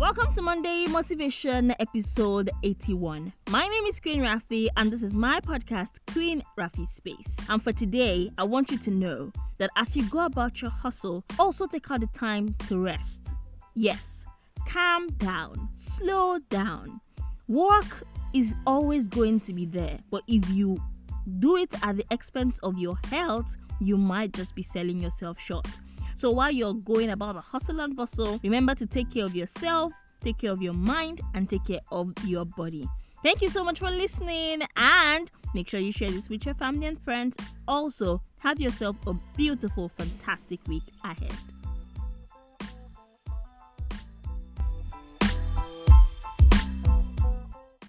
Welcome to Monday Motivation episode 81. My name is Queen Rafi and this is my podcast, Queen Rafi Space. And for today, I want you to know that as you go about your hustle, also take out the time to rest. Yes, calm down, slow down. Work is always going to be there, but if you do it at the expense of your health, you might just be selling yourself short. So while you're going about the hustle and bustle, remember to take care of yourself, take care of your mind, and take care of your body. Thank you so much for listening and make sure you share this with your family and friends. Also, have yourself a beautiful, fantastic week ahead.